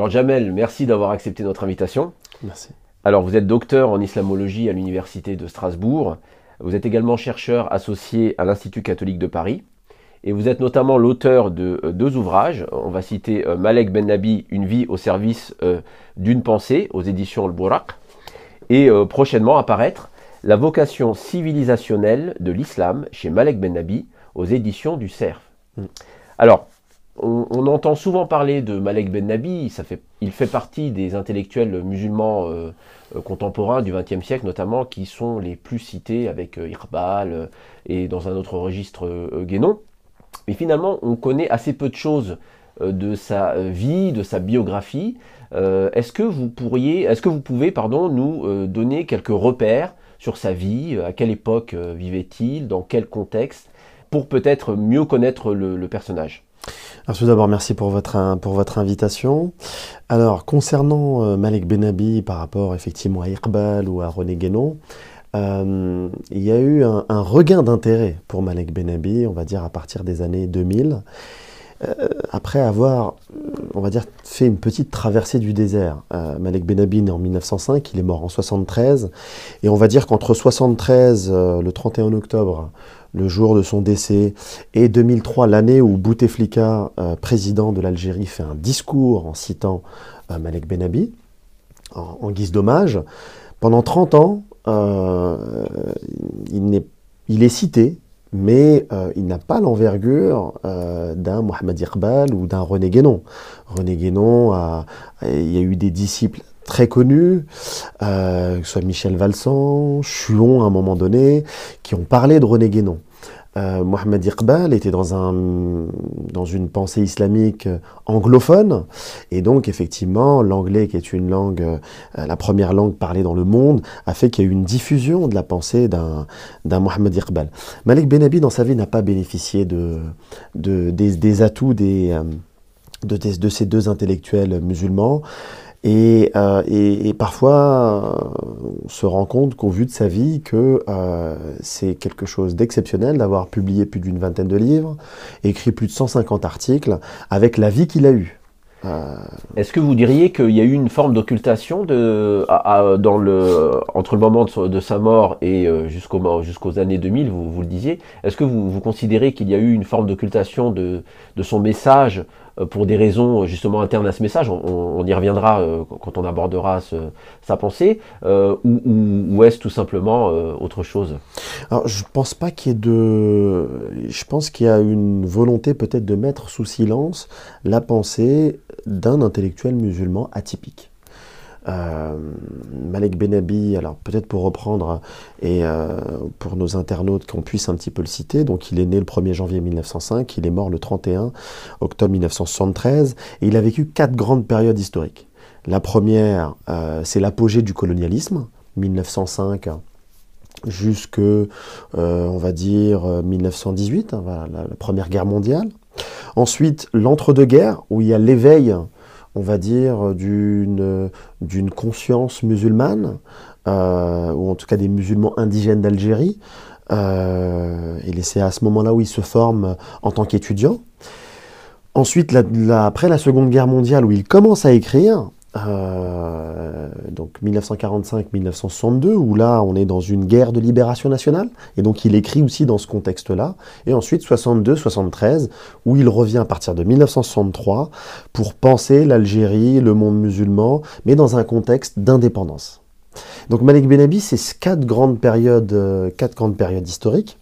Alors Jamel, merci d'avoir accepté notre invitation. Merci. Alors vous êtes docteur en islamologie à l'Université de Strasbourg. Vous êtes également chercheur associé à l'Institut catholique de Paris. Et vous êtes notamment l'auteur de euh, deux ouvrages. On va citer euh, Malek Ben Nabi, Une vie au service euh, d'une pensée, aux éditions Le Bouraq. Et prochainement apparaître La vocation civilisationnelle de l'islam chez Malek Ben Nabi, aux éditions du CERF. Mm. Alors, on, entend souvent parler de Malek Ben Nabi, il fait partie des intellectuels musulmans contemporains du XXe siècle notamment, qui sont les plus cités avec Iqbal et dans un autre registre Guénon. Mais finalement, on connaît assez peu de choses euh, de sa euh, vie, de sa biographie. Euh, est-ce que vous pourriez, est-ce que vous pouvez, pardon, nous donner quelques repères sur sa vie, à quelle époque vivait-il, dans quel contexte, pour peut-être mieux connaître le, personnage? Alors tout d'abord, merci pour votre, pour votre invitation. Alors, concernant Malek Benabi par rapport effectivement à Iqbal ou à René Guénon, euh, il y a eu un, regain d'intérêt pour Malek Benabi, on va dire à partir des années 2000, euh, après avoir, on va dire, fait une petite traversée du désert. Euh, Malek Benabi né en 1905, il est mort en 73, et on va dire qu'entre 73, le 31 octobre, le jour de son décès, et 2003, l'année où Bouteflika, président de l'Algérie, fait un discours en citant Malek Benabi, en, guise d'hommage, pendant 30 ans, euh, il, est, cité, mais euh, il n'a pas l'envergure euh, d'un Mohamed Iqbal ou d'un René Guénon. René Guénon, il y a eu des disciples très connus, que ce soit Michel Valsan, Chuon à un moment donné, qui ont parlé de René Guénon. Euh, Mohamed Iqbal était dans, un, dans une pensée islamique anglophone, et donc effectivement l'anglais, qui est une langue, euh, la première langue parlée dans le monde, a fait qu'il y a eu une diffusion de la pensée d'un Mohamed Iqbal. Malik Benabi, dans sa vie, n'a pas bénéficié de, de des, atouts des, euh, de, de, ces deux intellectuels musulmans. Euh, et, parfois, on se rend compte qu'au vu de sa vie, que euh, c'est quelque chose d'exceptionnel d'avoir publié plus d'une vingtaine de livres, écrit plus de 150 articles, avec la vie qu'il a eue. Euh, Est-ce que vous diriez qu'il y a eu une forme d'occultation dans le, entre le moment de, sa mort et jusqu'au, jusqu'aux années 2000, vous, le disiez Est-ce que vous, considérez qu'il y a eu une forme d'occultation de, son message euh, pour des raisons justement internes à ce message, on, y reviendra euh, quand on abordera sa pensée, euh, ou, est-ce tout simplement autre chose? Je pense pas qu'il y ait de... Je pense qu'il y a une volonté peut-être de mettre sous silence la pensée d'un intellectuel musulman atypique. Euh, Malek Benabi, alors peut-être pour reprendre et euh, pour nos internautes qu'on puisse un petit peu le citer, donc il est né le 1er janvier 1905, il est mort le 31 octobre 1973 et il a vécu quatre grandes périodes historiques. La première, euh, c'est l'apogée du colonialisme, 1905 jusque, on va dire, 1918, hein, la, la, Première Guerre mondiale. Ensuite, l'entre-deux-guerres, où il y a l'éveil on va dire, d'une conscience musulmane, euh, ou en tout cas des musulmans indigènes d'Algérie. Euh, et c'est à ce moment-là où il se forme en tant qu'étudiant. Ensuite, après la Seconde Guerre mondiale, où il commence à écrire, euh, donc 1945-1962, où là on est dans une guerre de libération nationale, et donc il écrit aussi dans ce contexte-là, et ensuite 62-73, où il revient à partir de 1963 pour penser l'Algérie, le monde musulman, mais dans un contexte d'indépendance. Donc Malik Benabi, c'est quatre grandes périodes, euh, quatre grandes périodes historiques,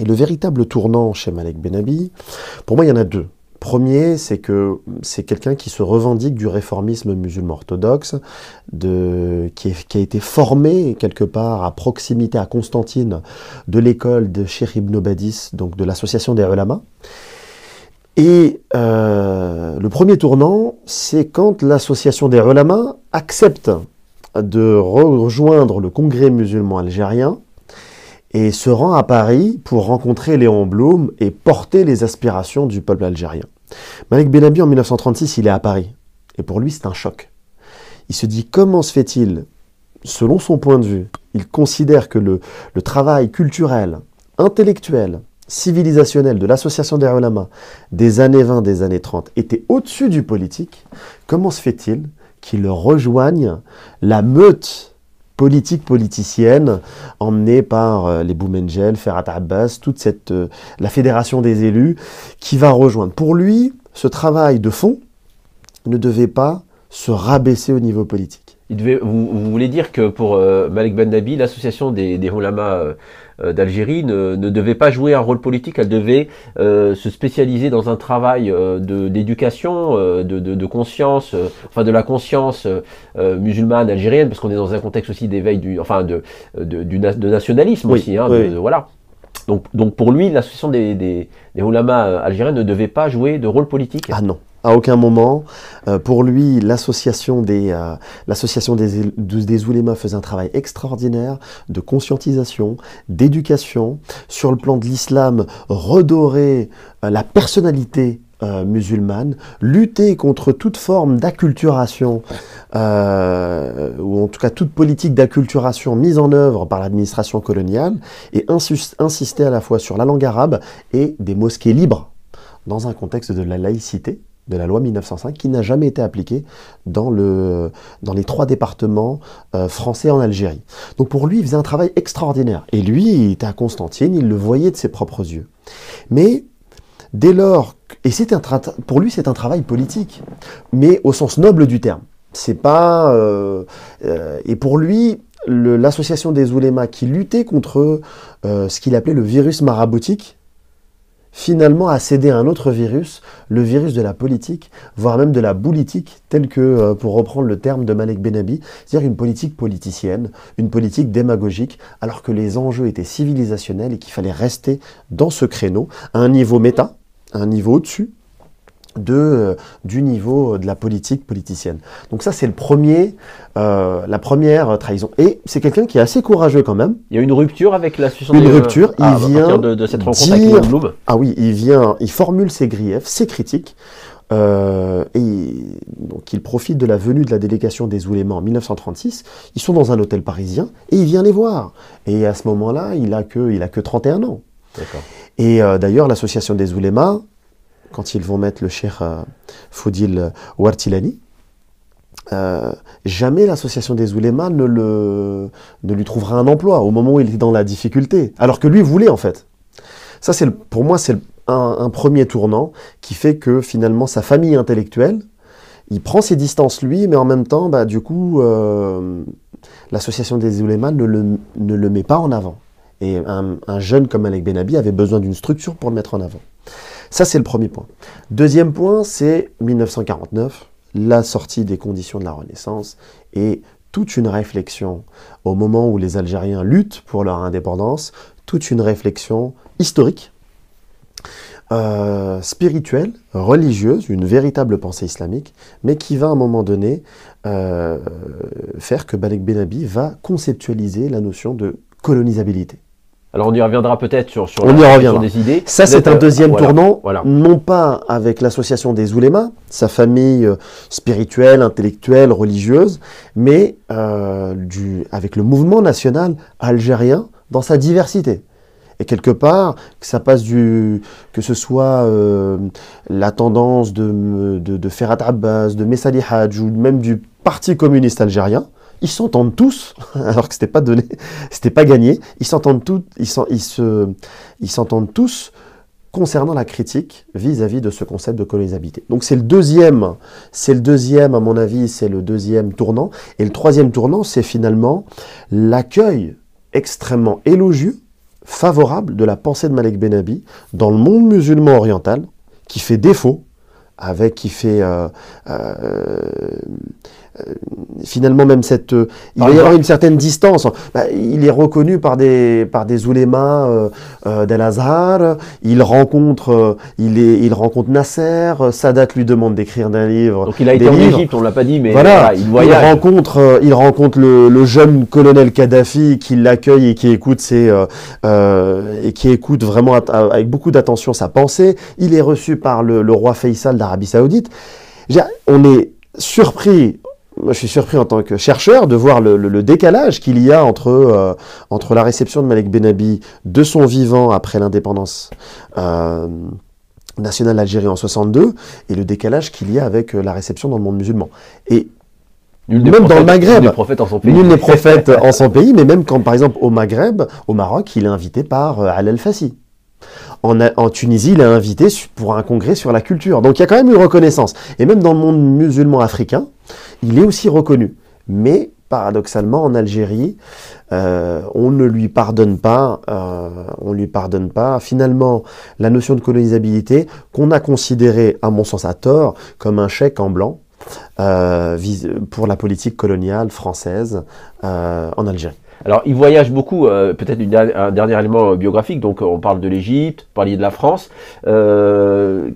et le véritable tournant chez Malik Benabi, pour moi il y en a deux. Premier, c'est que c'est quelqu'un qui se revendique du réformisme musulman orthodoxe, qui, a été formé quelque part à proximité à Constantine de l'école de Sheikh Ibn Badis, donc de l'association des ulama. Et euh, le premier tournant, c'est quand l'association des ulama accepte de rejoindre le congrès musulman algérien et se rend à Paris pour rencontrer Léon Blum et porter les aspirations du peuple algérien. Malik Benabi, en 1936, il est à Paris. Et pour lui, c'est un choc. Il se dit comment se fait-il, selon son point de vue, il considère que le, travail culturel, intellectuel, civilisationnel de l'association des ulama des années 20, des années 30 était au-dessus du politique, comment se fait-il qu'ils rejoignent la meute politique politicienne emmenée par euh, les Boumengel, Ferhat Abbas, toute cette euh, la fédération des élus qui va rejoindre. Pour lui, ce travail de fond ne devait pas se rabaisser au niveau politique. Il devait, vous, voulez dire que pour euh, Malik Ben Nabi, l'association des, des euh, d'Algérie ne, devait pas jouer un rôle politique, elle devait euh, se spécialiser dans un travail euh, d'éducation, de, de, conscience, enfin de la conscience musulmane algérienne, parce qu'on est dans un contexte aussi d'éveil du, enfin de, du, de nationalisme aussi, hein, voilà. Donc, donc pour lui, l'association des, des, des algériens ne devait pas jouer de rôle politique. Ah non. À aucun moment. Euh, pour lui, l'association des, euh, l'association des, des oulémas faisait un travail extraordinaire de conscientisation, d'éducation. Sur le plan de l'islam, redorer euh, la personnalité musulmane, lutter contre toute forme d'acculturation, ou en tout cas toute politique d'acculturation mise en œuvre par l'administration coloniale, et insister à la fois sur la langue arabe et des mosquées libres dans un contexte de la laïcité de la loi 1905 qui n'a jamais été appliquée dans, le, dans les trois départements euh, français en Algérie. Donc pour lui, il faisait un travail extraordinaire. Et lui, il était à Constantine, il le voyait de ses propres yeux. Mais dès lors, et c'est un pour lui, c'est un travail politique, mais au sens noble du terme. C'est pas euh, euh, et pour lui, l'association des oulémas qui luttait contre ce qu'il appelait le virus maraboutique, finalement à un autre virus, le virus de la politique, voire même de la politique, tel que, euh, pour reprendre le terme de Malek Benabi, c'est-à-dire une politique politicienne, une politique démagogique, alors que les enjeux étaient civilisationnels et qu'il fallait rester dans ce créneau, à un niveau méta, à un niveau au-dessus, de, euh, du niveau de la politique politicienne. Donc ça, c'est le premier, euh, la première trahison. Et c'est quelqu'un qui est assez courageux quand même. Il y a une rupture avec la Une rupture. il vient de, cette rencontre avec Blum. Ah oui, il vient, il formule ses griefs, ses critiques. Euh, et donc il profite de la venue de la délégation des Oulémas en 1936. Ils sont dans un hôtel parisien et il vient les voir. Et à ce moment-là, il a que, il a que 31 ans. Et d'ailleurs, l'association des Oulémas quand ils vont mettre le cher euh, Foudil Wartilani, euh, jamais l'association des oulémas ne, lui trouvera un emploi au moment où il est dans la difficulté, alors que lui voulait en fait. Ça, pour moi, c'est un, premier tournant qui fait que finalement sa famille intellectuelle, il prend ses distances lui, mais en même temps, bah, du coup, euh, l'association des oulémas ne le, ne le, met pas en avant. Et un, un jeune comme Alec Benabi avait besoin d'une structure pour le mettre en avant. Ça, c'est le premier point. Deuxième point, c'est 1949, la sortie des conditions de la Renaissance et toute une réflexion au moment où les Algériens luttent pour leur indépendance, toute une réflexion historique, euh, spirituelle, religieuse, une véritable pensée islamique, mais qui va à un moment donné euh, faire que Balek Benabi va conceptualiser la notion de colonisabilité. Alors on y reviendra peut-être sur, sur on la des idées. Ça c'est un deuxième tournant, non pas avec l'association des oulémas, sa famille euh, spirituelle, intellectuelle, religieuse, mais euh, du, avec le mouvement national algérien dans sa diversité. Et quelque part, que ça passe du, que ce soit euh, la tendance de, de, de Ferhat Abbas, de Messali Hadj ou même du Parti communiste algérien, ils s'entendent tous, alors que c'était pas donné, c'était pas gagné. Ils s'entendent tous, ils, se, ils tous concernant la critique vis-à-vis de ce concept de colonisabilité. Donc c'est le deuxième, c'est le deuxième, à mon avis, c'est le deuxième tournant. Et le troisième tournant, c'est finalement l'accueil extrêmement élogieux, favorable de la pensée de Malek Benabi dans le monde musulman oriental, qui fait défaut, avec qui fait euh, euh, finalement même cette euh, il va y avoir une certaine distance. Bah, il est reconnu par des par des oulémas euh, euh Azhar. Il rencontre il est il rencontre Nasser. Sadat lui demande d'écrire d'un livre donc il a été en Égypte on l'a pas dit mais voilà, il, voyage. il rencontre il rencontre le, le jeune colonel Kadhafi qui l'accueille et qui écoute ses et qui écoute vraiment avec beaucoup d'attention sa pensée. Il est reçu par le, le roi Faisal d'Arabie Saoudite. On est surpris moi, je suis surpris en tant que chercheur de voir le, décalage qu'il y a entre, euh, entre la réception de Malek Benabi de son vivant après l'indépendance euh, nationale d'Algérie en 62 et le décalage qu'il y a avec la réception dans le monde musulman. Et même dans le Maghreb, nul prophète en son pays. Nul n'est prophète en son pays, mais même quand, par exemple, au Maghreb, au Maroc, il est invité par Al El-Fassi. En, Tunisie, il est invité pour un congrès sur la culture. Donc il y a quand même une reconnaissance. Et même dans le monde musulman africain, il est aussi reconnu. Mais paradoxalement, en Algérie, euh, on ne lui pardonne pas, euh, on lui pardonne pas. Finalement, la notion de colonisabilité qu'on a considérée, à mon sens à tort, comme un chèque en blanc euh, pour la politique coloniale française en Algérie. Alors, il voyage beaucoup, euh, peut-être un dernier élément biographique, donc on parle de l'Égypte, parle de la France. Euh,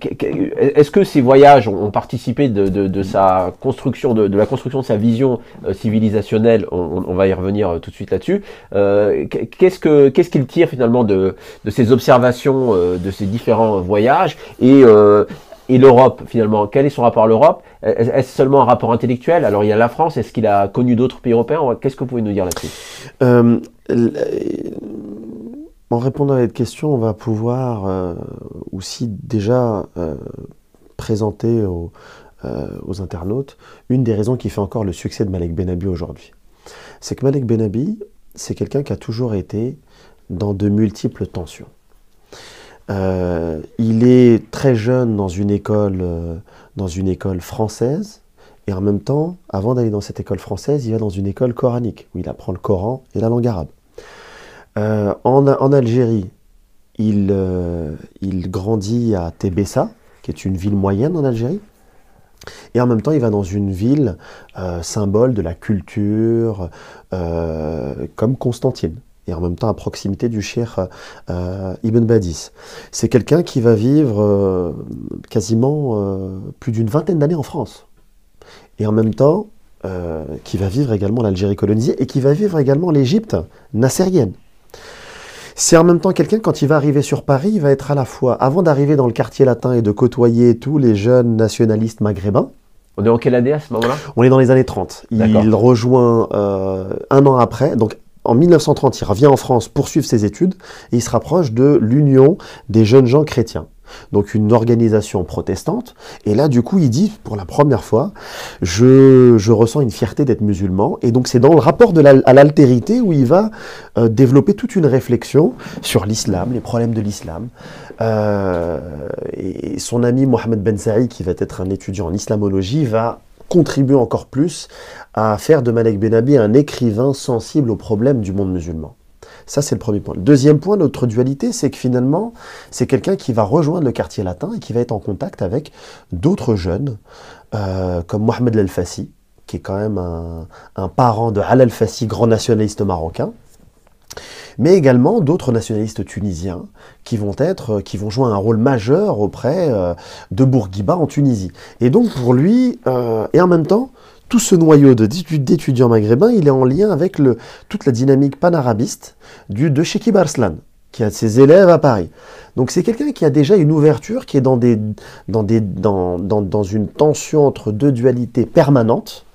est-ce que ces voyages ont, participé de, sa construction, de, la construction de sa vision euh, civilisationnelle? On, va y revenir tout de suite là-dessus. qu'est-ce qu'il tire finalement de, ces observations, de ces différents voyages? Et et l'Europe, finalement, quel est son rapport à l'Europe? Est-ce seulement un rapport intellectuel? Alors, il y a la France, est-ce qu'il a connu d'autres pays européens? Qu'est-ce que vous pouvez nous dire là-dessus? Euh, En répondant à cette question, on va pouvoir euh, aussi déjà euh, présenter aux, internautes une des raisons qui fait encore le succès de Malek Benabi aujourd'hui. C'est que Malek Benabi, c'est quelqu'un qui a toujours été dans de multiples tensions. Euh, il est très jeune dans une école, euh, dans une école française, et en même temps, avant d'aller dans cette école française, il va dans une école coranique, où il apprend le Coran et la langue arabe. Euh, en, Algérie, il, il, grandit à Tébessa, qui est une ville moyenne en Algérie. Et en même temps, il va dans une ville symbole de la culture, comme Constantine et en même temps à proximité du Cheikh euh, Ibn Badis. C'est quelqu'un qui va vivre euh, quasiment euh, plus d'une vingtaine d'années en France. Et en même temps, qui va vivre également l'Algérie colonisée et qui va vivre également l'Égypte nassérienne. C'est en même temps quelqu'un, quand il va arriver sur Paris, il va être à la fois, avant d'arriver dans le quartier latin et de côtoyer tous les jeunes nationalistes maghrébins, on est en quelle année à ce moment-là? On est dans les années 30. Il rejoint un an après, donc en 1930, il revient en France poursuivre ses études et il se rapproche de l'Union des jeunes gens chrétiens. Donc une organisation protestante. Et là, du coup, il dit, pour la première fois, je, ressens une fierté d'être musulman. Et donc c'est dans le rapport à l'altérité où il va euh, développer toute une réflexion sur l'islam, les problèmes de l'islam. Euh, et son ami Mohamed Ben Saïd, qui va être un étudiant en islamologie, va contribuer encore plus à faire de Malek Benabi un écrivain sensible aux problèmes du monde musulman. Ça, c'est le premier point. Le deuxième point, notre dualité, c'est que finalement, c'est quelqu'un qui va rejoindre le quartier latin et qui va être en contact avec d'autres jeunes, euh, comme Mohamed El-Fassi, qui est quand même un, parent de Al El-Fassi, grand nationaliste marocain, mais également d'autres nationalistes tunisiens qui vont être, qui vont jouer un rôle majeur auprès euh, de Bourguiba en Tunisie. Et donc pour lui, euh, et en même temps, tout ce noyau d'étudiants maghrébins, il est en lien avec le, toute la dynamique panarabiste du, de Shekib Arslan, qui a ses élèves à Paris. Donc c'est quelqu'un qui a déjà une ouverture, qui est dans, une tension entre deux dualités permanentes.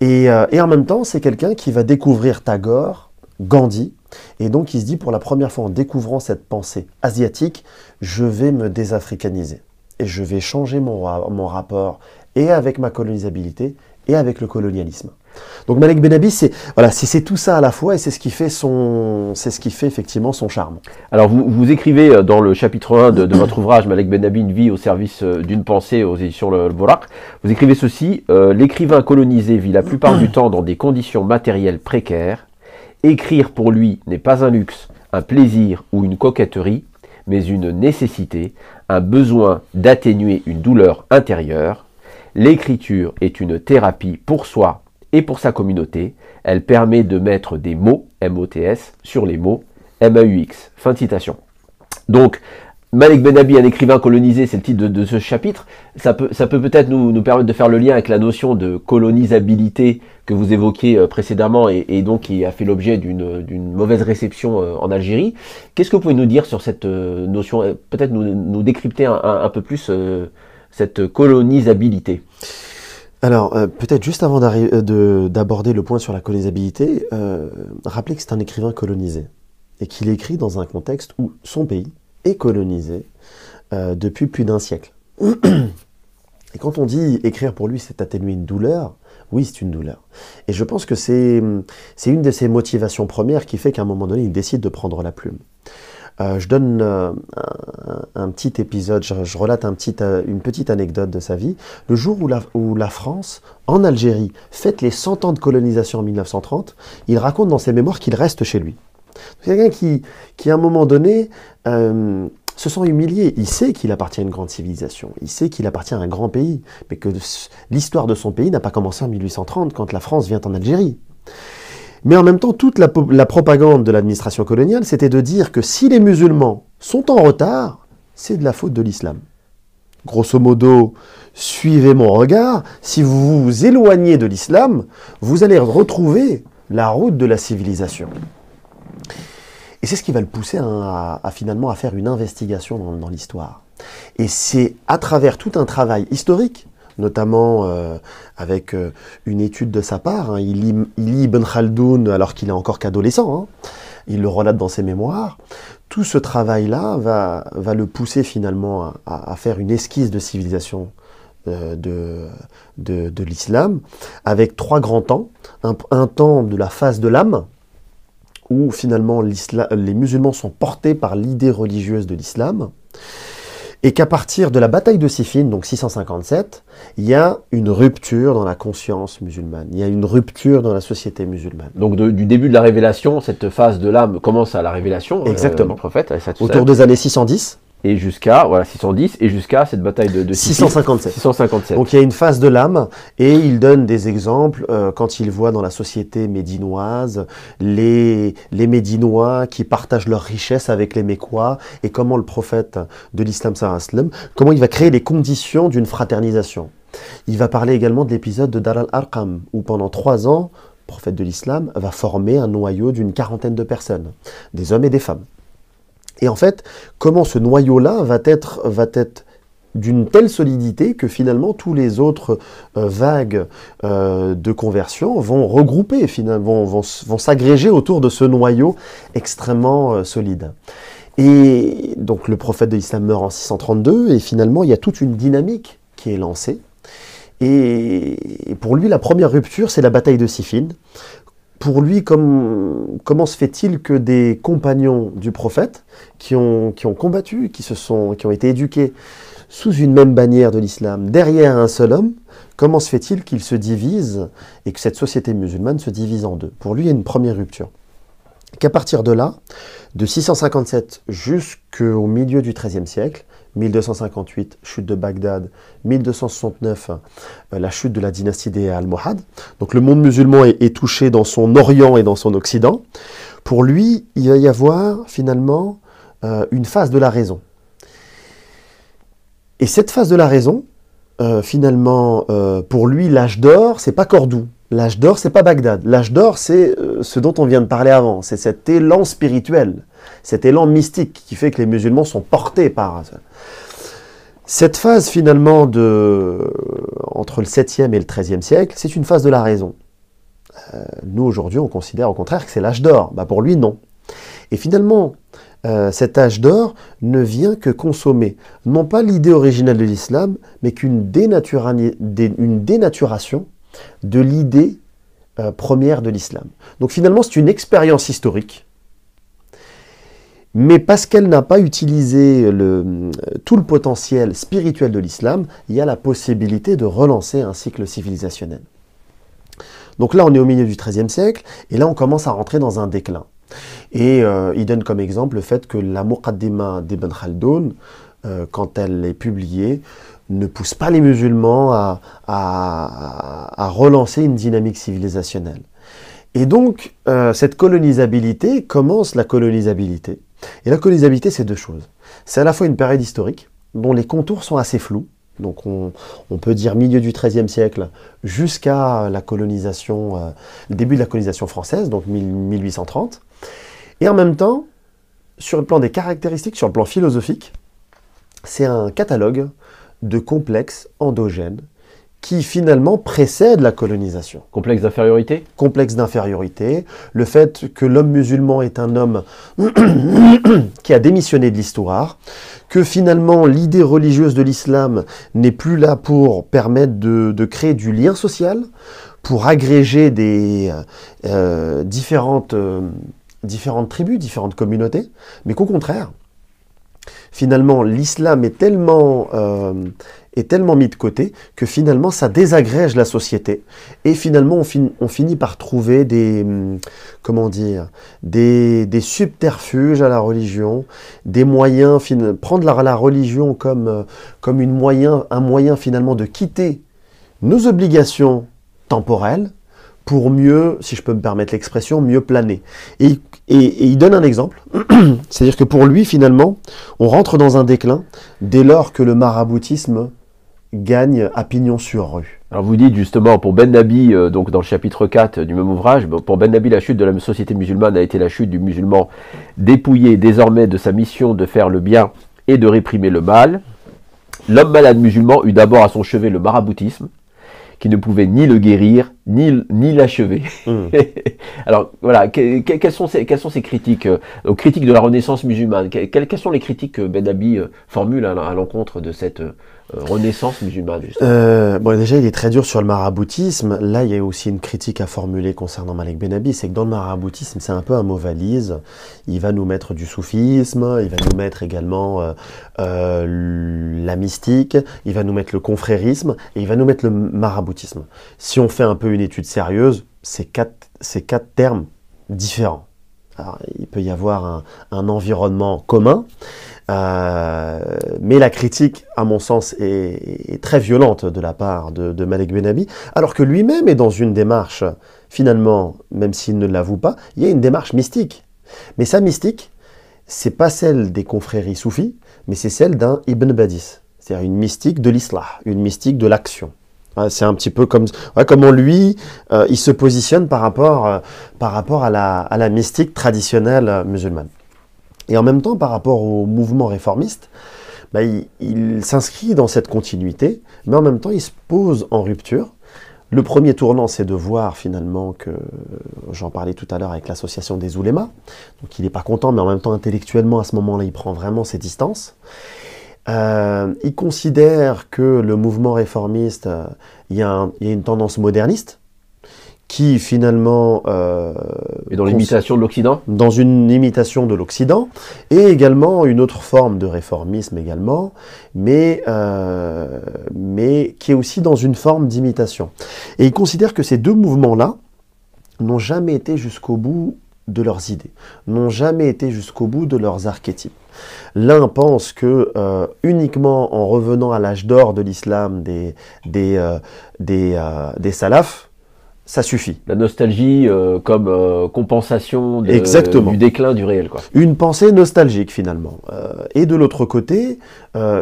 Et, euh, et en même temps, c'est quelqu'un qui va découvrir Tagore, Gandhi, et donc il se dit pour la première fois en découvrant cette pensée asiatique, je vais me désafricaniser. Et je vais changer mon, mon rapport et avec ma colonisabilité et avec le colonialisme. Donc Malek Benabi, c'est voilà, c'est tout ça à la fois et c'est ce qui fait son, c'est ce qui fait effectivement son charme. Alors vous, vous écrivez euh, dans le chapitre 1 de, votre ouvrage Malek Benabi, une vie au service euh, d'une pensée aux éditions Le, Borak, vous écrivez ceci euh, l'écrivain colonisé vit la plupart du temps dans des conditions matérielles précaires. Écrire pour lui n'est pas un luxe, un plaisir ou une coquetterie, mais une nécessité, un besoin d'atténuer une douleur intérieure L'écriture est une thérapie pour soi et pour sa communauté. Elle permet de mettre des mots, M-O-T-S, sur les mots, M-A-U-X. Fin de citation. Donc, Malik Benabi, un écrivain colonisé, c'est le titre de, ce chapitre. Ça peut ça peut peut-être nous, permettre de faire le lien avec la notion de colonisabilité que vous évoquiez euh, précédemment et, donc qui a fait l'objet d'une mauvaise réception euh, en Algérie. Qu'est-ce que vous pouvez nous dire sur cette euh, notion Peut-être nous, décrypter un, peu plus cette colonisabilité? Alors, peut-être juste avant d'aborder le point sur la colonisabilité, euh, rappelez que c'est un écrivain colonisé et qu'il écrit dans un contexte où son pays colonisé depuis plus d'un siècle. Et quand on dit écrire pour lui, c'est atténuer une douleur, oui, c'est une douleur. Et je pense que c'est une de ses motivations premières qui fait qu'à un moment donné, il décide de prendre la plume. Euh, je donne euh, un, petit épisode, je, relate euh, une petite anecdote de sa vie. Le jour où la, où la, France, en Algérie, fête les 100 ans de colonisation en 1930, il raconte dans ses mémoires qu'il reste chez lui. C'est quelqu'un qui, qui, à un moment donné, se sent humilié. Il sait qu'il appartient à une grande civilisation, il sait qu'il appartient à un grand pays, mais que l'histoire de son pays n'a pas commencé en 1830 quand la France vient en Algérie. Mais en même temps, toute la, propagande de l'administration coloniale, c'était de dire que si les musulmans sont en retard, c'est de la faute de l'islam. Grosso modo, suivez mon regard, si vous vous éloignez de l'islam, vous allez retrouver la route de la civilisation. Et c'est ce qui va le pousser à, finalement à faire une investigation dans l'histoire. Et c'est à travers tout un travail historique notamment euh, avec euh, une étude de sa part. Hein. Il, lit, il, Ibn Khaldoun alors qu'il est encore qu'adolescent. Hein. Il le relate dans ses mémoires. Tout ce travail-là va, le pousser finalement à, faire une esquisse de civilisation euh, de, l'islam, avec trois grands temps. Un temps de la phase de l'âme, où finalement les musulmans sont portés par l'idée religieuse de l'islam et qu'à partir de la bataille de Siffin, donc 657, il y a une rupture dans la conscience musulmane, il y a une rupture dans la société musulmane. Donc du début de la révélation, cette phase de l'âme commence à la révélation euh, Exactement. du prophète. Autour des années 610 et jusqu'à voilà 610 et jusqu'à cette bataille de, de 657. 657. Donc il y a une phase de l'âme et il donne des exemples euh, quand il voit dans la société médinoise les les Médinois qui partagent leurs richesses avec les Mécois et comment le prophète de l'islam sallam comment il va créer les conditions d'une fraternisation. Il va parler également de l'épisode de Dar al-Arqam où pendant trois ans le prophète de l'islam va former un noyau d'une quarantaine de personnes, des hommes et des femmes. Et en fait, comment ce noyau-là va être, va être d'une telle solidité que finalement tous les autres euh, vagues euh, de conversion vont regrouper, finalement, vont, s'agréger autour de ce noyau extrêmement euh, solide. Et donc le prophète de l'islam meurt en 632 et finalement il y a toute une dynamique qui est lancée. Et pour lui, la première rupture, c'est la bataille de Siffin, pour lui, comment se fait-il que des compagnons du prophète, qui ont, combattu, qui, qui ont été éduqués sous une même bannière de l'islam, derrière un seul homme, comment se fait-il qu'ils se divisent et que cette société musulmane se divise en deux? Pour lui, il y a une première rupture. Qu'à partir de là, de 657 jusqu'au milieu du XIIIe siècle, 1258, chute de Bagdad, 1269, euh, la chute de la dynastie des Almohades. Donc le monde musulman est, touché dans son Orient et dans son Occident. Pour lui, il va y avoir finalement euh, une phase de la raison. Et cette phase de la raison, euh, finalement, pour lui, l'âge d'or, c'est pas Cordoue. L'âge d'or, c'est pas Bagdad. L'âge d'or, c'est ce dont on vient de parler avant. C'est cet élan spirituel cet élan mystique qui fait que les musulmans sont portés par cette phase finalement de entre le 7e et le 13e siècle, c'est une phase de la raison. Euh, nous aujourd'hui, on considère au contraire que c'est l'âge d'or. Bah, pour lui, non. Et finalement, euh, cet âge d'or ne vient que consommer non pas l'idée originale de l'islam, mais qu'une dénaturation de l'idée euh, première de l'islam. Donc finalement, c'est une expérience historique mais parce qu'elle n'a pas utilisé tout le potentiel spirituel de l'islam, il y a la possibilité de relancer un cycle civilisationnel. Donc là, on est au milieu du XIIIe siècle, et là, on commence à rentrer dans un déclin. Et euh, il donne comme exemple le fait que la Muqaddima d'Ibn Khaldoun, euh, quand elle est publiée, ne pousse pas les musulmans à, relancer une dynamique civilisationnelle. Et donc, euh, cette colonisabilité commence la colonisabilité. Et la colonisabilité, c'est deux choses. C'est à la fois une période historique, dont les contours sont assez flous, donc on, peut dire milieu du XIIIe siècle jusqu'à la colonisation, euh, le début de la colonisation française, donc 1830. Et en même temps, sur le plan des caractéristiques, sur le plan philosophique, c'est un catalogue de complexes endogènes qui finalement précède la colonisation. Complexe d'infériorité Complexe d'infériorité, le fait que l'homme musulman est un homme qui a démissionné de l'histoire, que finalement l'idée religieuse de l'islam n'est plus là pour permettre de, créer du lien social, pour agréger des euh, différentes, euh, différentes tribus, différentes communautés, mais qu'au contraire, finalement l'islam est tellement euh, est tellement mis de côté que finalement ça désagrège la société et finalement on, finit par trouver des hum, comment dire des, subterfuges à la religion, des moyens prendre la, religion comme euh, comme une moyen un moyen finalement de quitter nos obligations temporelles pour mieux, si je peux me permettre l'expression, mieux planer. Et, et, il donne un exemple, c'est-à-dire que pour lui, finalement, on rentre dans un déclin dès lors que le maraboutisme gagne à pignon sur rue. Alors vous dites justement pour Ben Nabi, euh, donc dans le chapitre 4 du même ouvrage, pour Ben Nabi la chute de la société musulmane a été la chute du musulman dépouillé désormais de sa mission de faire le bien et de réprimer le mal. L'homme malade musulman eut d'abord à son chevet le maraboutisme, qui ne pouvait ni le guérir, ni, ni l'achever. Hmm. Alors voilà, quelles, sont ces, quelles sont ces critiques, euh, aux critiques de la Renaissance musulmane? Quelles, quelles, sont les critiques que Ben Nabi euh, formule à l'encontre de cette euh, renaissance musulmane euh, Bon, déjà, il est très dur sur le maraboutisme. Là, il y a aussi une critique à formuler concernant Malik Benabi, c'est que dans le maraboutisme, c'est un peu un mot valise. Il va nous mettre du soufisme, il va nous mettre également euh, euh, la mystique, il va nous mettre le confrérisme et il va nous mettre le maraboutisme. Si on fait un peu une étude sérieuse, c'est quatre, quatre termes différents. Il peut y avoir un environnement commun, euh, mais la critique, à mon sens, est, très violente de la part de, de Malek Benabi, alors que lui-même est dans une démarche, finalement, même s'il ne l'avoue pas, il y a une démarche mystique. Mais sa mystique, c'est pas celle des confréries soufis, mais c'est celle d'un Ibn Badis, c'est-à-dire une mystique de l'islam, une mystique de l'action. C'est un petit peu comme comment lui, euh, il se positionne par rapport, euh, par rapport à la mystique traditionnelle musulmane. Et en même temps, par rapport au mouvement réformiste, bah, il, s'inscrit dans cette continuité, mais en même temps, il se pose en rupture. Le premier tournant, c'est de voir finalement que, j'en parlais tout à l'heure avec l'association des oulémas, donc il n'est pas content, mais en même temps, intellectuellement, à ce moment-là, il prend vraiment ses distances. Euh, il considère que le mouvement réformiste, euh, il y, a une tendance moderniste, qui finalement... Euh, et dans l'imitation de l'Occident Dans une imitation de l'Occident, et également une autre forme de réformisme également, mais, euh, mais qui est aussi dans une forme d'imitation. Et il considère que ces deux mouvements-là n'ont jamais été jusqu'au bout de leurs idées, n'ont jamais été jusqu'au bout de leurs archétypes. L'un pense que euh, uniquement en revenant à l'âge d'or de l'islam des, des, euh, des, euh, des salafs, ça suffit. La nostalgie euh, comme euh, compensation du déclin du réel. Quoi. Une pensée nostalgique finalement. Euh, et de l'autre côté,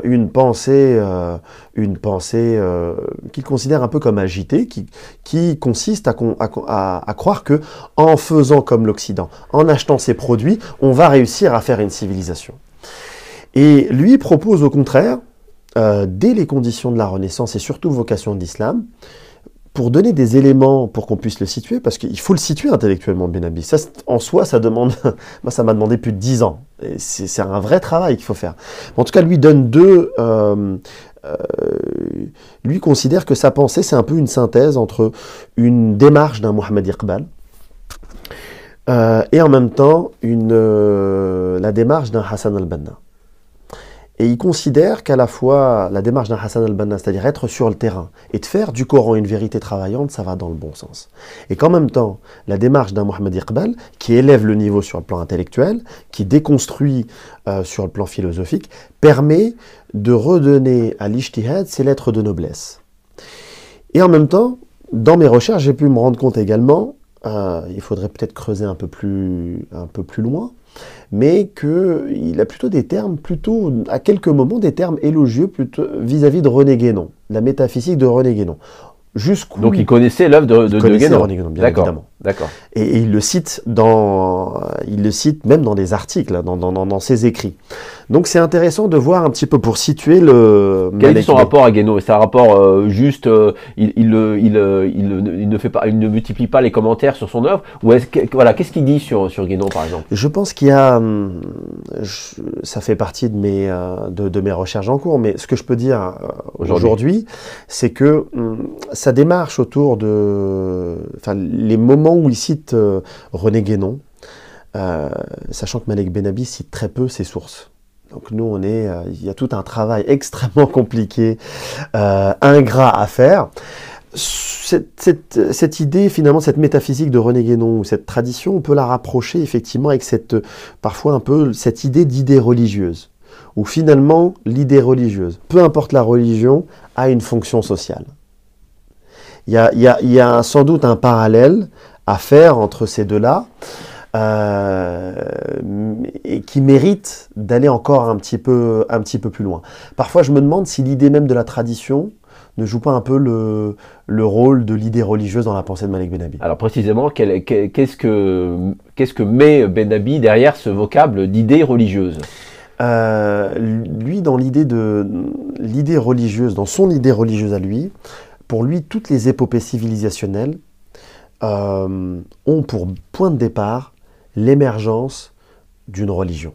une pensée, une pensée qu'il considère un peu comme agitée, qui, qui consiste à, à, à, croire que en faisant comme l'Occident, en achetant ses produits, on va réussir à faire une civilisation. Et lui propose au contraire, dès les conditions de la Renaissance et surtout vocation de l'islam, pour donner des éléments pour qu'on puisse le situer, parce qu'il faut le situer intellectuellement, Benabi. Ça, en soi, ça demande, moi, ça m'a demandé plus de dix ans. C'est un vrai travail qu'il faut faire. En tout cas, lui donne deux. Euh, euh, lui considère que sa pensée, c'est un peu une synthèse entre une démarche d'un Mohamed Iqbal euh, et en même temps une, la démarche d'un Hassan al-Banna. Et il considère qu'à la fois la démarche d'un Hassan al-Banna, c'est-à-dire être sur le terrain et de faire du Coran une vérité travaillante, ça va dans le bon sens. Et qu'en même temps, la démarche d'un Mohamed Iqbal, qui élève le niveau sur le plan intellectuel, qui déconstruit euh, sur le plan philosophique, permet de redonner à l'ijtihad ses lettres de noblesse. Et en même temps, dans mes recherches, j'ai pu me rendre compte également, euh, il faudrait peut-être creuser un peu plus, un peu plus loin, mais qu'il a plutôt des termes, plutôt à quelques moments des termes élogieux vis-à-vis de René Guénon, la métaphysique de René Guénon. Donc il connaissait l'œuvre de, de, Guénon. René Guénon, bien évidemment. D'accord. Et, il le cite dans, il le cite même dans des articles, dans, dans, dans ses écrits. Donc c'est intéressant de voir un petit peu pour situer le. Quel est son rapport à Guénon C'est un rapport euh, juste, euh, il, il, il, il, ne fait pas, il ne multiplie pas les commentaires sur son œuvre? Ou est-ce que, voilà, qu'est-ce qu'il dit sur, sur Guénon par exemple? Je pense qu'il y a. Hum, ça fait partie de mes, de, de, mes recherches en cours, mais ce que je peux dire aujourd'hui, c'est que hum, sa démarche autour de. Enfin, les moments où il cite René Guénon, euh, sachant que Malek Benabi cite très peu ses sources. Donc nous, on est, euh, il y a tout un travail extrêmement compliqué, euh, ingrat à faire. Cette, idée, finalement, cette métaphysique de René Guénon, ou cette tradition, on peut la rapprocher effectivement avec cette, parfois un peu cette idée d'idée religieuse, où finalement l'idée religieuse, peu importe la religion, a une fonction sociale. Il y a, il y a sans doute un parallèle à faire entre ces deux-là. Euh, et qui mérite d'aller encore un petit, peu, un petit peu plus loin. Parfois, je me demande si l'idée même de la tradition ne joue pas un peu le, le rôle de l'idée religieuse dans la pensée de Malik Benabi. Alors précisément, qu'est-ce que, qu'est-ce que met Benabi derrière ce vocable d'idée religieuse? Euh, Lui, dans l'idée de l'idée religieuse, dans son idée religieuse à lui, pour lui, toutes les épopées civilisationnelles euh, ont pour point de départ l'émergence d'une religion,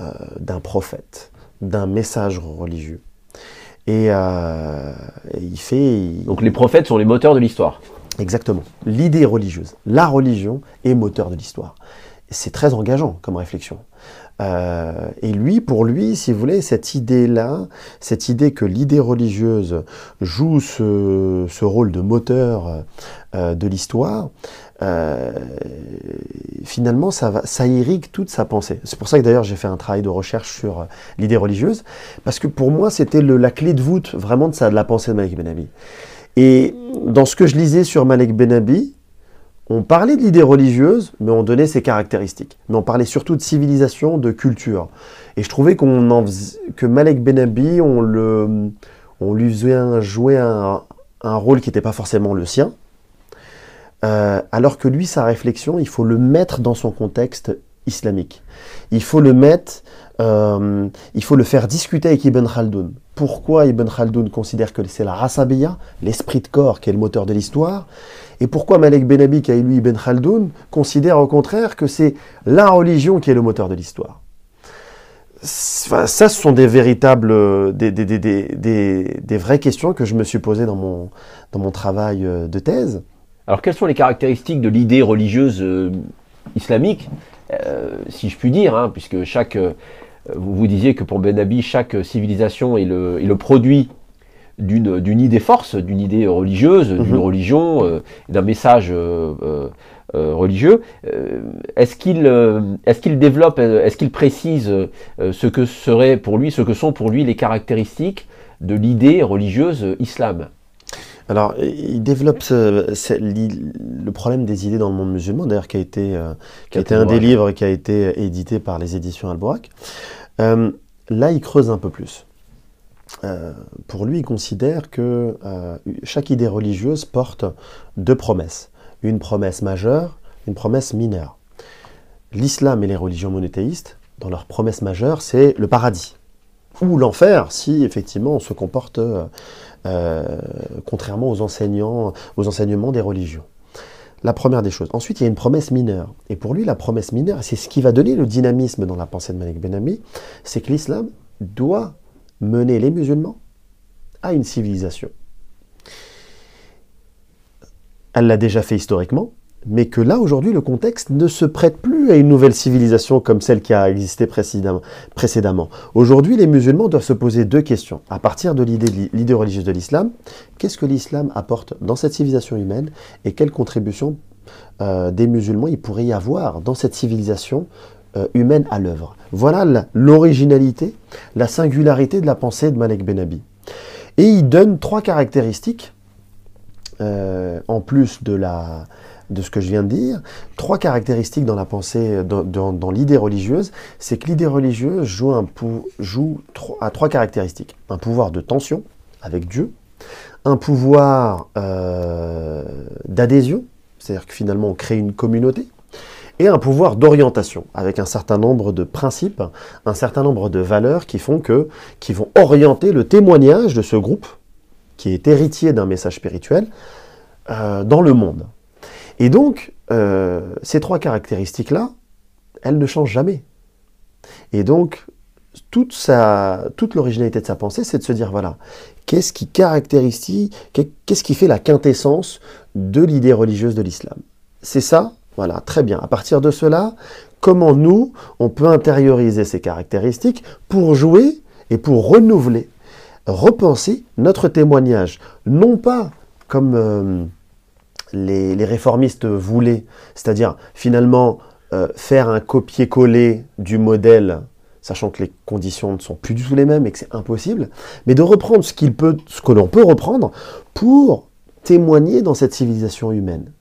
euh, d'un prophète, d'un message religieux. Euh, et, il fait. Donc les prophètes sont les moteurs de l'histoire. Exactement. L'idée religieuse, la religion est moteur de l'histoire. C'est très engageant comme réflexion. Euh, et lui, pour lui, si vous voulez, cette idée-là, cette idée que l'idée religieuse joue ce, rôle de moteur de l'histoire, euh, finalement, ça, va, irrigue toute sa pensée. C'est pour ça que d'ailleurs j'ai fait un travail de recherche sur euh, l'idée religieuse, parce que pour moi c'était la clé de voûte vraiment de, la pensée de Malek Benabi. Et dans ce que je lisais sur Malek Benabi, on parlait de l'idée religieuse, mais on donnait ses caractéristiques. Mais on parlait surtout de civilisation, de culture. Et je trouvais que Malek Benabi, on, lui faisait jouer un rôle qui n'était pas forcément le sien, euh, alors que lui, sa réflexion, il faut le mettre dans son contexte islamique. Il faut le mettre, euh, il faut le faire discuter avec Ibn Khaldoun. Pourquoi Ibn Khaldoun considère que c'est la rasabiya, l'esprit de corps, qui est le moteur de l'histoire Et pourquoi Malek Benabi, qui a élu Ibn Khaldoun, considère au contraire que c'est la religion qui est le moteur de l'histoire? Ça, ce sont des véritables, des, des, des, des, vraies questions que je me suis posées dans mon, dans mon travail euh, de thèse. Alors quelles sont les caractéristiques de l'idée religieuse euh, islamique, euh, si je puis dire, hein, puisque chaque, euh, vous, vous disiez que pour Ben Abi, chaque civilisation est le, est le produit d'une idée force, d'une idée religieuse, d'une mhm. religion, d'un message religieux. est-ce qu'il développe, est-ce qu'il précise ce que serait pour lui, ce que sont pour lui les caractéristiques de l'idée religieuse islam? Alors, il développe le problème des idées dans le monde musulman, d'ailleurs, qui a été, euh, qui a été un des livres qui a été édité par les éditions Alborak. Euh, là, il creuse un peu plus. Euh, pour lui, il considère que chaque idée religieuse porte deux promesses. Une promesse majeure, une promesse mineure. L'islam et les religions monothéistes, dans leur promesse majeure, c'est le paradis ou l'enfer si effectivement on se comporte euh, contrairement aux, enseignants, aux enseignements des religions. La première des choses. Ensuite, il y a une promesse mineure. Et pour lui, la promesse mineure, c'est ce qui va donner le dynamisme dans la pensée de Malik Benami, c'est que l'islam doit mener les musulmans à une civilisation. Elle l'a déjà fait historiquement, mais que là, aujourd'hui, le contexte ne se prête plus à une nouvelle civilisation comme celle qui a existé précédemment. Aujourd'hui, les musulmans doivent se poser deux questions. À partir de l'idée religieuse de l'islam, qu'est-ce que l'islam apporte dans cette civilisation humaine et quelle contribution euh, des musulmans il pourrait y avoir dans cette civilisation euh, humaine à l'œuvre? Voilà l'originalité, la singularité de la pensée de Malek Benabi. Et il donne trois caractéristiques, euh, en plus de la, de ce que je viens de dire, trois caractéristiques dans la pensée, dans, l'idée religieuse, c'est que l'idée religieuse joue, joue à trois caractéristiques. Un pouvoir de tension avec Dieu, un pouvoir euh, d'adhésion, c'est-à-dire que finalement on crée une communauté, et un pouvoir d'orientation, avec un certain nombre de principes, un certain nombre de valeurs qui font que, qui vont orienter le témoignage de ce groupe, qui est héritier d'un message spirituel, euh, dans le monde. Et donc, euh, ces trois caractéristiques-là, elles ne changent jamais. Et donc, toute, sa, toute l'originalité de sa pensée, c'est de se dire, voilà, qu'est-ce qui caractérise, qu'est-ce qui fait la quintessence de l'idée religieuse de l'islam? C'est ça? Voilà, très bien. À partir de cela, comment nous, on peut intérioriser ces caractéristiques pour jouer et pour renouveler, repenser notre témoignage, non pas comme euh, les, réformistes voulaient, c'est-à-dire finalement euh, faire un copier-coller du modèle sachant que les conditions ne sont plus du tout les mêmes et que c'est impossible, mais de reprendre ce, qu'il peut, ce que l'on peut reprendre pour témoigner dans cette civilisation humaine.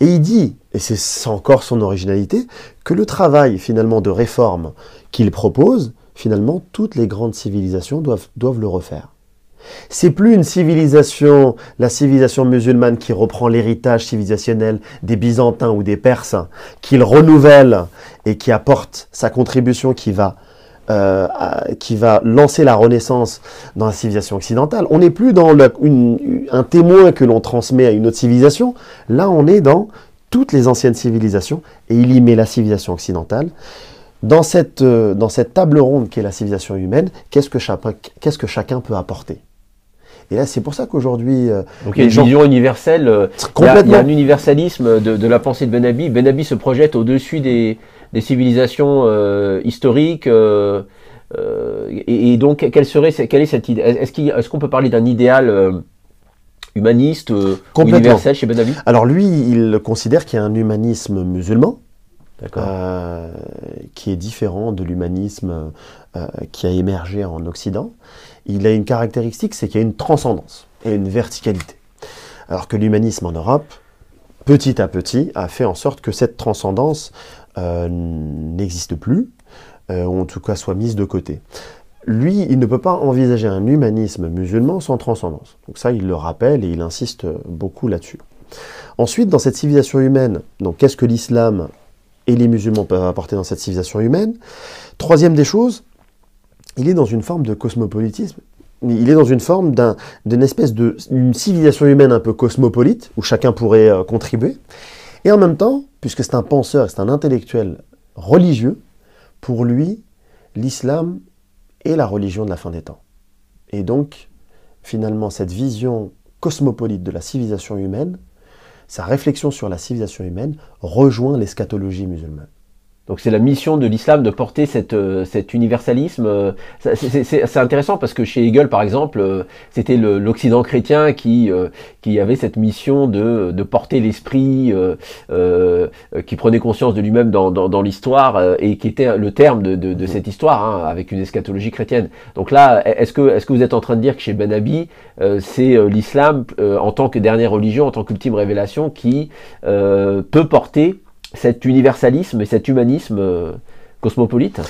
Et il dit, et c'est encore son originalité, que le travail finalement de réforme qu'il propose, finalement toutes les grandes civilisations doivent, doivent le refaire. C'est plus une civilisation, la civilisation musulmane qui reprend l'héritage civilisationnel des Byzantins ou des Perses, qu'il renouvelle et qui apporte sa contribution qui va euh, lancer la renaissance dans la civilisation occidentale. On n'est plus dans un témoin que l'on transmet à une autre civilisation. Là, on est dans toutes les anciennes civilisations et il y met la civilisation occidentale. Dans cette, euh, table ronde qui est la civilisation humaine, qu'est-ce que chacun peut apporter? Et là, c'est pour ça qu'aujourd'hui. Euh, Donc il y a une vision universelle. Il y, a, un universalisme de, de, la pensée de Ben Abi. Ben Abi se projette au-dessus des, des civilisations euh, historiques. Euh, euh, et, donc, quelle serait, quelle est cette idée? Est-ce qu'on peut parler d'un idéal humaniste universel chez Ben Alors lui, il considère qu'il y a un humanisme musulman. qui est différent de l'humanisme qui a émergé en Occident. Il a une caractéristique, c'est qu'il y a une transcendance et une verticalité. Alors que l'humanisme en Europe, petit à petit, a fait en sorte que cette transcendance euh, n'existe plus, euh, ou en tout cas soit mise de côté. Lui, il ne peut pas envisager un humanisme musulman sans transcendance. Donc ça, il le rappelle et il insiste beaucoup là-dessus. Ensuite, dans cette civilisation humaine, donc qu'est-ce que l'islam et les musulmans peuvent apporter dans cette civilisation humaine? Troisième des choses, il est dans une forme de cosmopolitisme. Il est dans une forme d'une espèce de civilisation humaine un peu cosmopolite, où chacun pourrait euh, contribuer. Et en même temps, puisque c'est un penseur, c'est un intellectuel religieux, pour lui, l'islam est la religion de la fin des temps. Et donc, finalement, cette vision cosmopolite de la civilisation humaine, sa réflexion sur la civilisation humaine, rejoint l'eschatologie musulmane. Donc c'est la mission de l'islam de porter cette, euh, cet universalisme. Euh, c'est intéressant parce que chez Hegel, par exemple, euh, c'était l'Occident chrétien qui, qui avait cette mission de, de porter l'esprit, qui prenait conscience de lui-même dans, dans, dans l'histoire et qui était le terme de, de, de cette histoire, hein, avec une eschatologie chrétienne. Donc là, est-ce que, est -ce que vous êtes en train de dire que chez Ben Abi, c'est l'islam en tant que dernière religion, en tant qu'ultime révélation, qui peut porter cet universalisme et cet humanisme euh, cosmopolite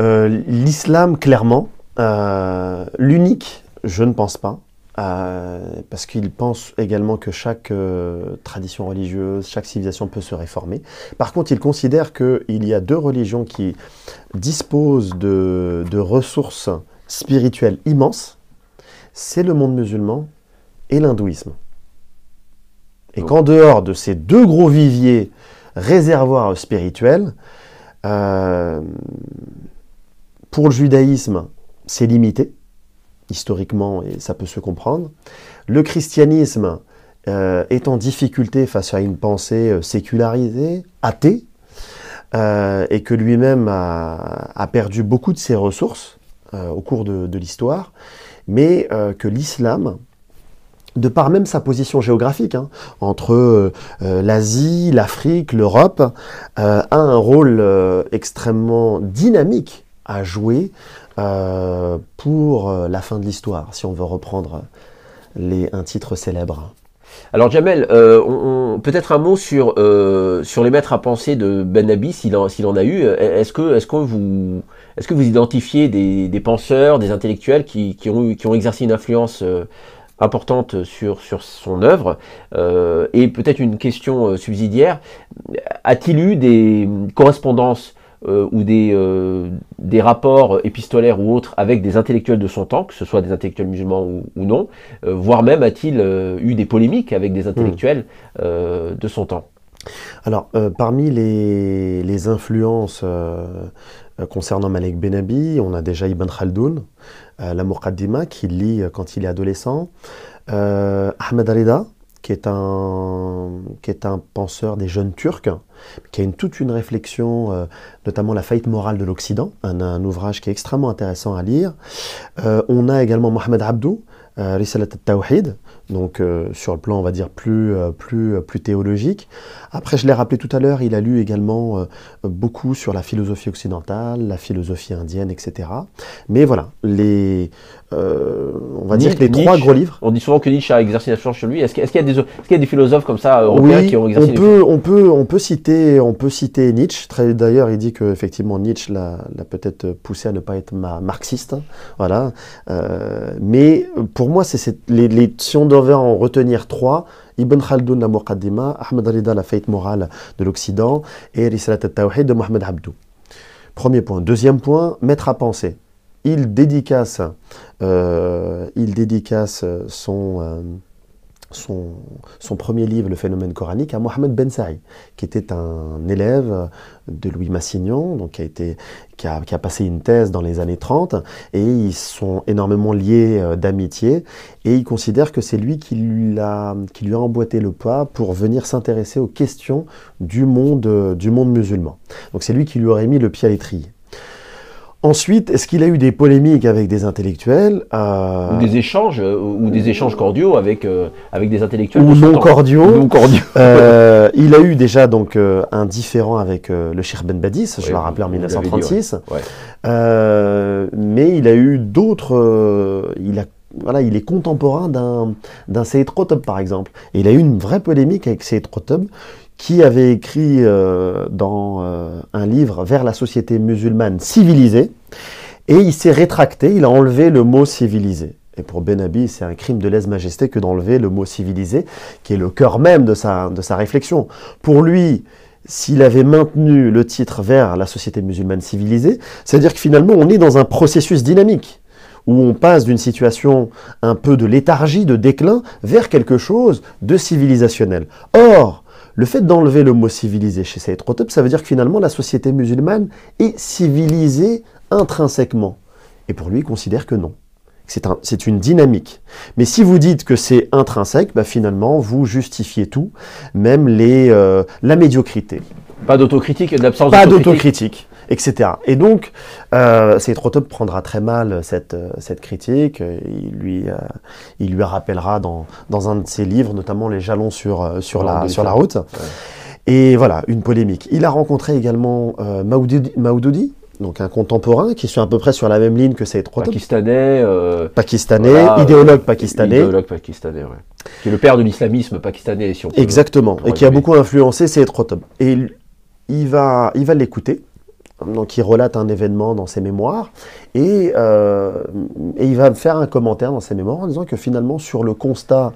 euh, L'islam, clairement. Euh, l'unique, je ne pense pas. parce qu'il pense également que chaque tradition religieuse, chaque civilisation peut se réformer. Par contre, il considère qu'il y a deux religions qui disposent de, de ressources spirituelles immenses. C'est le monde musulman et l'hindouisme. Et qu'en dehors de ces deux gros viviers réservoir spirituel. Euh, pour le judaïsme, c'est limité, historiquement, et ça peut se comprendre. Le christianisme euh, est en difficulté face à une pensée euh, sécularisée, athée, et que lui-même a, perdu beaucoup de ses ressources au cours de l'histoire, mais que l'islam de par même sa position géographique, hein, entre euh, euh, l'Asie, l'Afrique, l'Europe, euh, a un rôle extrêmement dynamique à jouer pour la fin de l'histoire, si on veut reprendre un titre célèbre. Alors Jamel, peut-être un mot sur, les maîtres à penser de Ben Nabi, s'il en, a eu. Est-ce que, vous, identifiez des, penseurs, des intellectuels qui ont exercé une influence importante sur, sur son œuvre. et peut-être une question subsidiaire, a-t-il eu des correspondances ou des, des rapports épistolaires ou autres avec des intellectuels de son temps, que ce soit des intellectuels musulmans ou, non, voire même a-t-il eu des polémiques avec des intellectuels de son temps? Alors, euh, parmi les, influences euh, concernant Malek Benabi, on a déjà Ibn Khaldoun, euh, la Muqaddima, qu'il lit quand il est adolescent, Ahmed Rida, qui est, un, qui est un penseur des jeunes turcs, qui a une, toute une réflexion, notamment la faillite morale de l'Occident, un, ouvrage qui est extrêmement intéressant à lire. on a également Mohamed Abdou, Risalat al-Tawhid, donc euh, sur le plan, on va dire, plus, euh, plus, euh, plus théologique. Après, je l'ai rappelé tout à l'heure, il a lu également beaucoup sur la philosophie occidentale, la philosophie indienne, etc. Mais voilà, les, on va dire que les trois gros livres. On dit souvent que Nietzsche a exercé une influence sur lui. Est-ce qu'il y, y, a des philosophes comme ça européens qui ont exercé on peut, on peut, on peut citer, on peut citer Nietzsche. D'ailleurs, il dit que effectivement Nietzsche l'a peut-être poussé à ne pas être marxiste. Voilà. mais pour moi, c'est si on devait en retenir trois, Ibn Khaldoun, la Muqaddima, Ahmed Rida, la faillite morale de l'Occident, et Risalat al-Tawhid de Mohamed Abdou. Premier point. Deuxième point, mettre à penser. Il dédicace, euh, il dédicace son, euh, son, son, premier livre, Le phénomène coranique, à Mohamed Ben Saï, qui était un élève de Louis Massignon, donc qui a, été, qui a, qui a, passé une thèse dans les années 30, et ils sont énormément liés euh, d'amitié, et il considère que c'est lui qui lui, a, qui lui a emboîté le pas pour venir s'intéresser aux questions du monde, euh, du monde musulman. Donc c'est lui qui lui aurait mis le pied à l'étrier. Ensuite, est-ce qu'il a eu des polémiques avec des intellectuels euh, Ou des échanges, euh, ou des échanges cordiaux avec, euh, avec des intellectuels Ou non cordiaux. non cordiaux. il a eu déjà donc un différent avec le Cheikh Ben Badis, je l'ai rappelé en 1936. mais il a eu d'autres. il a voilà, il est contemporain d'un, d'un Sayyid Qutb, par exemple. Et il a eu une vraie polémique avec Sayyid Qutb, qui avait écrit euh, dans euh, un livre vers la société musulmane civilisée, et il s'est rétracté, il a enlevé le mot civilisé. Et pour Ben Abi, c'est un crime de lèse-majesté que d'enlever le mot civilisé, qui est le cœur même de sa, de sa réflexion. Pour lui, s'il avait maintenu le titre vers la société musulmane civilisée, c'est-à-dire que finalement, on est dans un processus dynamique où on passe d'une situation un peu de léthargie, de déclin, vers quelque chose de civilisationnel. Or, le fait d'enlever le mot civilisé chez Saïd Qutb, ça veut dire que finalement la société musulmane est civilisée intrinsèquement. Et pour lui, il considère que non. C'est une dynamique. Mais si vous dites que c'est intrinsèque, bah finalement, vous justifiez tout, même les, euh, la médiocrité. Pas d'autocritique et d'absence Pas d'autocritique etc. Et donc, euh, Trotop prendra très mal cette, euh, cette critique. Il lui, euh, il lui rappellera dans, dans un de ses livres, notamment Les jalons sur, euh, sur, la, sur la route. Et voilà, une polémique. Il a rencontré également euh, Maoudoudi, donc un contemporain qui suit à peu près sur la même ligne que Trotop. Pakistanais. pakistanais, idéologue pakistanais. Idéologue pakistanais, ouais. Qui est le père de l'islamisme pakistanais, si on peut Exactement, et qui a beaucoup influencé Trotop. Et il va, il va l'écouter donc il relate un événement dans ses mémoires et, euh, et, il va faire un commentaire dans ses mémoires en disant que finalement sur le constat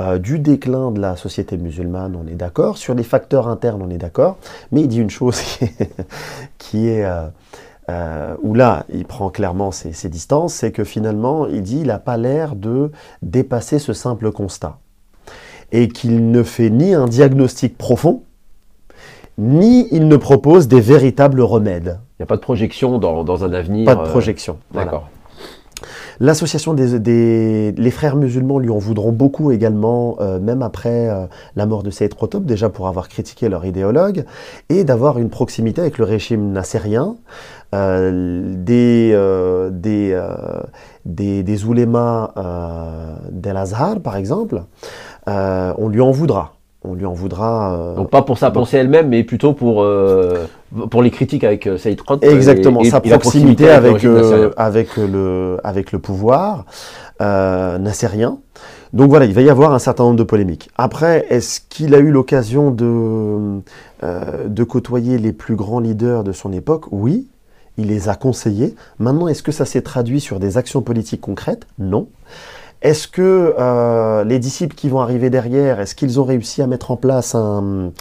euh, du déclin de la société musulmane, on est d'accord, sur les facteurs internes, on est d'accord, mais il dit une chose qui est, euh, où là il prend clairement ses, ses distances, c'est que finalement il dit il n'a pas l'air de dépasser ce simple constat. Et qu'il ne fait ni un diagnostic profond, ni il ne propose des véritables remèdes. Il n'y a pas de projection dans, un avenir. Pas de euh, projection. D'accord. L'association des, les frères musulmans lui en voudront beaucoup également, euh, même après euh, la mort de Saïd Qutb, déjà pour avoir critiqué leur idéologue, et d'avoir une proximité avec le régime nassérien, des, des, des, des oulémas d'El Azhar, par exemple, on lui en voudra on lui en voudra. Euh, Donc pas pour sa pensée elle-même, mais plutôt pour, euh, pour les critiques avec euh, Saïd Trott. Exactement, sa proximité, avec, avec, le, avec le pouvoir nassérien. Donc voilà, il va y avoir un certain nombre de polémiques. Après, est-ce qu'il a eu l'occasion de, de côtoyer les plus grands leaders de son époque? Oui, il les a conseillés. Maintenant, est-ce que ça s'est traduit sur des actions politiques concrètes? Non. Est-ce que euh, les disciples qui vont arriver derrière, est-ce qu'ils ont réussi à mettre en place un,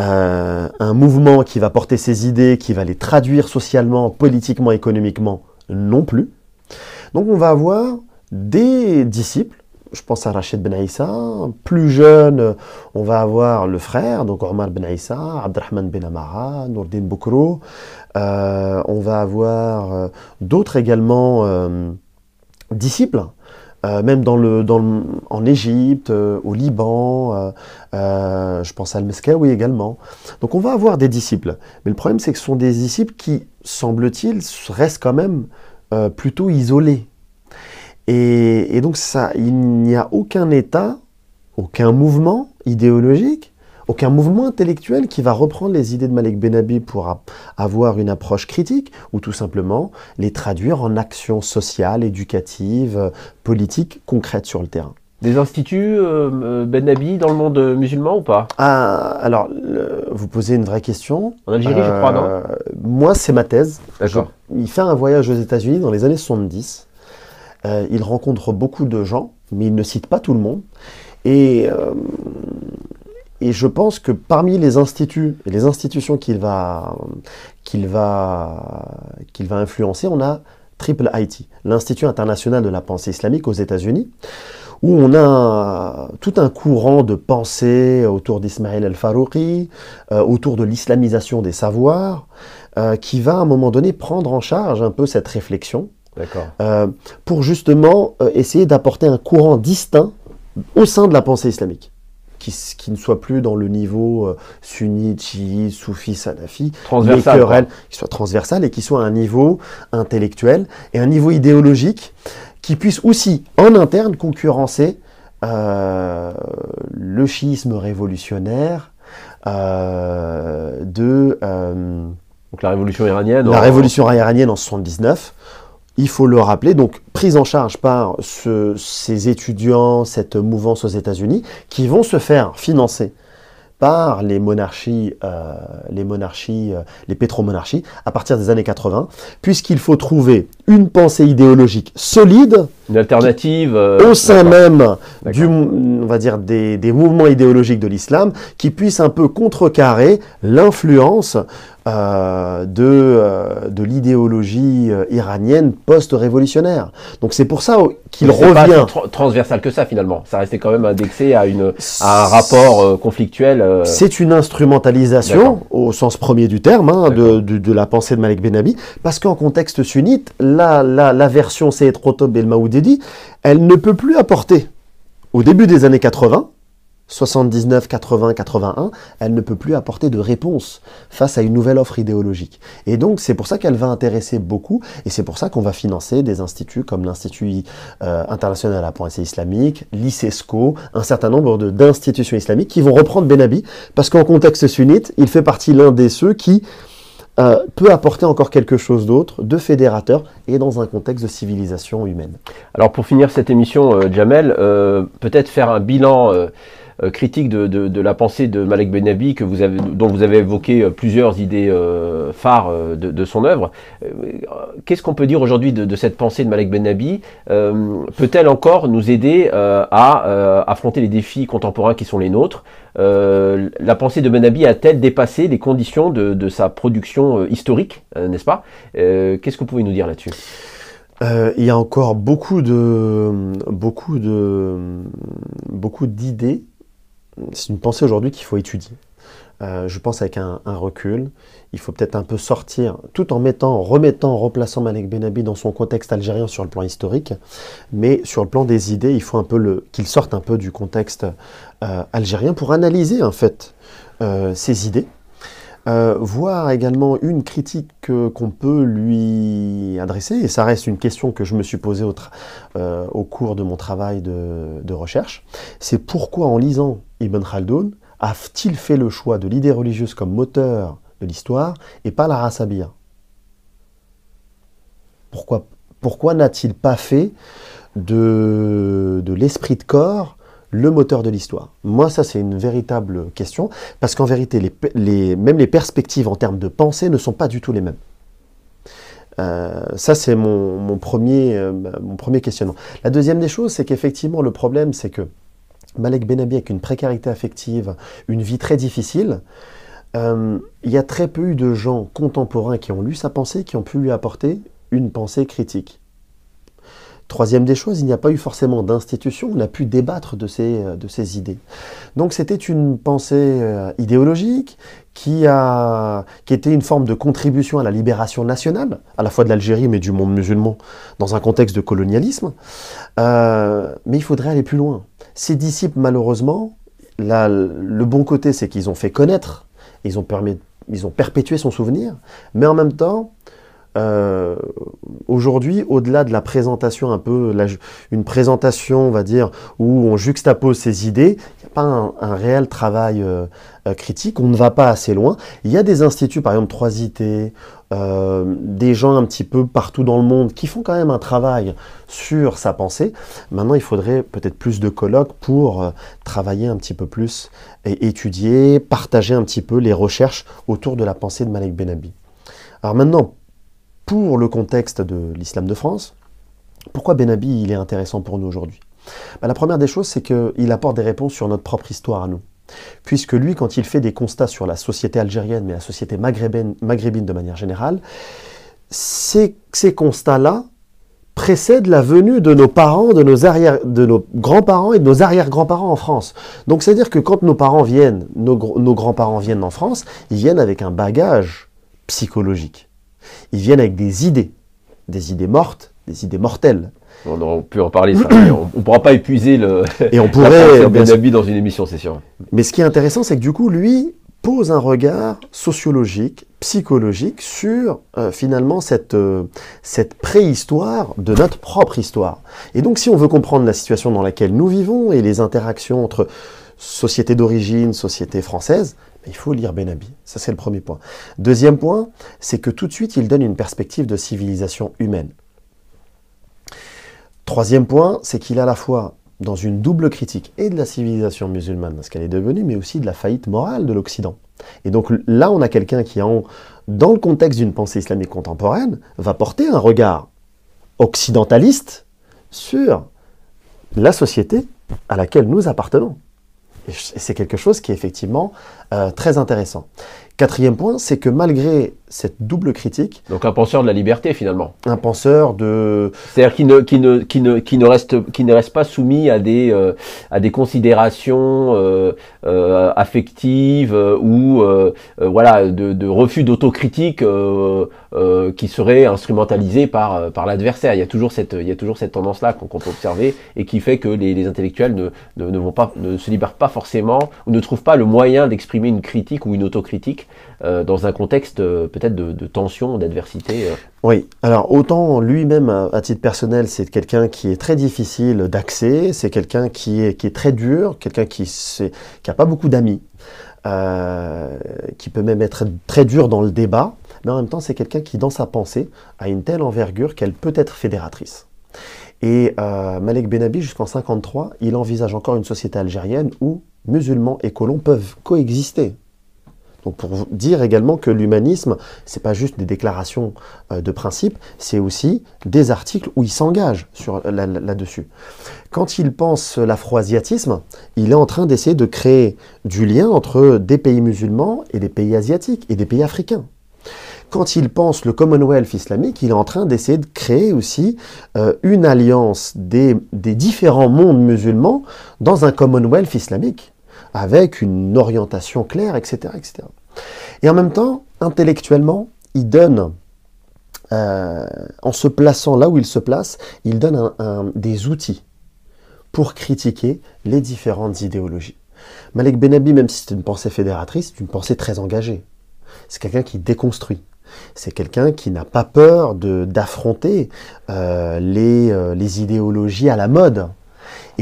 euh, un mouvement qui va porter ces idées, qui va les traduire socialement, politiquement, économiquement? Non plus. Donc on va avoir des disciples je pense à Rachid Ben Aïssa. Plus jeune, on va avoir le frère, donc Omar Ben Aïssa, Abdelrahman Ben Amara, Nourdin Boukro. Euh, on va avoir d'autres également disciples euh, même dans le, dans en Égypte, euh, au Liban, euh, je pense à Al-Meskawi également. Donc on va avoir des disciples. Mais le problème, c'est que ce sont des disciples qui, semble-t-il, restent quand même plutôt isolés. Et, et, donc ça, il n'y a aucun État, aucun mouvement idéologique aucun mouvement intellectuel qui va reprendre les idées de Malik Benabi pour avoir une approche critique ou tout simplement les traduire en actions sociales, éducatives, politiques concrètes sur le terrain. Des instituts euh, euh Ben dans le monde musulman ou pas? Ah, Alors, vous posez une vraie question. En Algérie, je crois, non? Euh, Moi, c'est ma thèse. D'accord. Il fait un voyage aux États-Unis dans les années 70. Euh, il rencontre beaucoup de gens, mais il ne cite pas tout le monde. Et et je pense que parmi les instituts et les institutions qu'il va, qu'il va, qu'il va influencer, on a Triple IT, l'Institut international de la pensée islamique aux États-Unis, où on a tout un courant de pensée autour d'Ismaël el-Farouqi, euh, autour de l'islamisation des savoirs, euh, qui va à un moment donné prendre en charge un peu cette réflexion, euh, pour justement essayer d'apporter un courant distinct au sein de la pensée islamique qui, ne soit plus dans le niveau euh, sunnite, chiite, soufi, salafi, mais qui soit transversal et qui soit à un niveau intellectuel et un niveau idéologique qui puisse aussi en interne concurrencer euh, le chiisme révolutionnaire euh, de donc la révolution iranienne. La révolution iranienne en 79 il faut le rappeler, donc prise en charge par ces étudiants, cette mouvance aux États-Unis, qui vont se faire financer par les monarchies, euh, les monarchies, euh, les pétromonarchies à partir des années 80, puisqu'il faut trouver une pensée idéologique solide, une alternative euh, au sein même du, on va dire des, des mouvements idéologiques de l'islam, qui puisse un peu contrecarrer l'influence euh, de, euh, de l'idéologie euh, iranienne post-révolutionnaire. Donc c'est pour ça qu'il revient. Pas transversal que ça finalement. Ça restait quand même indexé à, une, à un rapport conflictuel. C'est une instrumentalisation au sens premier du terme hein, de, de, la pensée de Malik Benabi, parce qu'en contexte sunnite, la, la, la version Seyed Rotob el Maoudedi, elle ne peut plus apporter. Au début des années 80, 79, 80, 81, elle ne peut plus apporter de réponse face à une nouvelle offre idéologique. Et donc c'est pour ça qu'elle va intéresser beaucoup, et c'est pour ça qu'on va financer des instituts comme l'Institut euh, international à pensée islamique, l'ICESCO, un certain nombre d'institutions islamiques qui vont reprendre Benabi, parce qu'en contexte sunnite, il fait partie l'un des ceux qui euh, peut apporter encore quelque chose d'autre, de fédérateur, et dans un contexte de civilisation humaine. Alors pour finir cette émission, euh, Jamel, peut-être faire un bilan critique de, la pensée de Malek Benabi, que vous avez, dont vous avez évoqué euh, plusieurs idées euh, phares de, son œuvre. Qu'est-ce qu'on peut dire aujourd'hui de, cette pensée de Malek Benabi Peut-elle encore nous aider à affronter les défis contemporains qui sont les nôtres La pensée de Benabi a-t-elle dépassé les conditions de, sa production historique, n'est-ce pas? Qu'est-ce que vous pouvez nous dire là-dessus? Il y a encore beaucoup de beaucoup de beaucoup d'idées c'est une pensée aujourd'hui qu'il faut étudier. Euh, je pense avec un, recul, il faut peut-être un peu sortir, tout en mettant, remettant, replaçant Malek Benabi dans son contexte algérien sur le plan historique, mais sur le plan des idées, il faut un peu qu'il sorte un peu du contexte euh, algérien pour analyser en fait euh, ses idées, voir également une critique qu'on peut lui adresser, et ça reste une question que je me suis posée au, au cours de mon travail de, recherche, c'est pourquoi en lisant Ibn Khaldoun a-t-il fait le choix de l'idée religieuse comme moteur de l'histoire et pas la rasabia Pourquoi, pourquoi n'a-t-il pas fait de l'esprit de corps le moteur de l'histoire? Moi, ça, c'est une véritable question, parce qu'en vérité, même les perspectives en termes de pensée ne sont pas du tout les mêmes. ça, c'est mon, premier, mon premier questionnement. La deuxième des choses, c'est qu'effectivement, le problème, c'est que Malek Benabi, avec une précarité affective, une vie très difficile, il y a très peu eu de gens contemporains qui ont lu sa pensée, qui ont pu lui apporter une pensée critique. Troisième des choses, il n'y a pas eu forcément d'institution, on a pu débattre de ces, euh, de idées. Donc c'était une pensée euh, idéologique qui, était une forme de contribution à la libération nationale, à la fois de l'Algérie mais du monde musulman, dans un contexte de colonialisme. Euh, mais il faudrait aller plus loin. Ces disciples, malheureusement, le bon côté, c'est qu'ils ont fait connaître, ils ont, permis, ils ont perpétué son souvenir, mais en même temps, euh, aujourd'hui, au-delà de la présentation un peu, une présentation, on va dire, où on juxtapose ses idées, il n'y a pas un, réel travail euh, euh, critique, on ne va pas assez loin. Il y a des instituts, par exemple 3IT, des gens un petit peu partout dans le monde qui font quand même un travail sur sa pensée. Maintenant, il faudrait peut-être plus de colloques pour travailler un petit peu plus et étudier, partager un petit peu les recherches autour de la pensée de Malek Benabi. Alors maintenant, pour le contexte de l'islam de France, pourquoi Benabi il est intéressant pour nous aujourd'hui? Bah, La première des choses, c'est qu'il apporte des réponses sur notre propre histoire à nous. Puisque lui, quand il fait des constats sur la société algérienne, mais la société maghrébine, de manière générale, ces, ces constats-là précèdent la venue de nos parents, de nos, grands-parents et de nos arrière-grands-parents en France. Donc c'est-à-dire que quand nos parents viennent, nos grands-parents viennent en France, ils viennent avec un bagage psychologique. Ils viennent avec des idées, des idées mortes, des idées mortelles. On peut en parler, ça. on ne pourra pas épuiser le et on pourrait Ben dans une émission, c'est sûr. Mais ce qui est intéressant, c'est que du coup, lui pose un regard sociologique, psychologique sur euh, finalement cette, euh, cette préhistoire de notre propre histoire. Et donc, si on veut comprendre la situation dans laquelle nous vivons et les interactions entre société d'origine, société française, il faut lire Benabi. Ça, c'est le premier point. Deuxième point, c'est que tout de suite, il donne une perspective de civilisation humaine. Troisième point, c'est qu'il est à la fois dans une double critique et de la civilisation musulmane, ce qu'elle est devenue, mais aussi de la faillite morale de l'Occident. Et donc là, on a quelqu'un qui, dans le contexte d'une pensée islamique contemporaine, va porter un regard occidentaliste sur la société à laquelle nous appartenons. C'est quelque chose qui est effectivement euh, très intéressant. Quatrième point, c'est que malgré cette double critique... Donc un penseur de la liberté finalement. Un penseur de... C'est-à-dire qui ne, qui, ne, qui, ne, qui, ne reste, qui ne reste pas soumis à des, euh, à des considérations euh, euh affectives ou voilà, de, de refus d'autocritique qui seraient instrumentalisés par, par l'adversaire. Il y a toujours cette, il y a toujours cette tendance-là qu'on peut observer et qui fait que les, les intellectuels ne, ne, ne, vont pas, ne se libèrent pas forcément ou ne trouvent pas le moyen d'exprimer une critique ou une autocritique euh, dans un contexte euh, peut-être de, tension, d'adversité. Euh. Oui, alors autant lui-même, à, titre personnel, c'est quelqu'un qui est très difficile d'accès, c'est quelqu'un qui est, qui est très dur, quelqu'un qui n'a pas beaucoup d'amis, qui peut même être très dur dans le débat, mais en même temps c'est quelqu'un qui, dans sa pensée, a une telle envergure qu'elle peut être fédératrice. Et Malek Benabi, jusqu'en 1953, il envisage encore une société algérienne où musulmans et colons peuvent coexister. Donc pour dire également que l'humanisme, c'est pas juste des déclarations euh, de principe, c'est aussi des articles où il s'engage là-dessus. Quand il pense l'afro-asiatisme, il est en train d'essayer de créer du lien entre des pays musulmans et des pays asiatiques et des pays africains. Quand il pense le Commonwealth islamique, il est en train d'essayer de créer aussi euh, une alliance des différents mondes musulmans dans un Commonwealth islamique avec une orientation claire, etc. Et en même temps, intellectuellement, il donne, euh, en se plaçant là où il se place, il donne des outils pour critiquer les différentes idéologies. Malek Benabi, même si c'est une pensée fédératrice, c'est une pensée très engagée. C'est quelqu'un qui déconstruit. C'est quelqu'un qui n'a pas peur d'affronter euh, euh, les idéologies à la mode.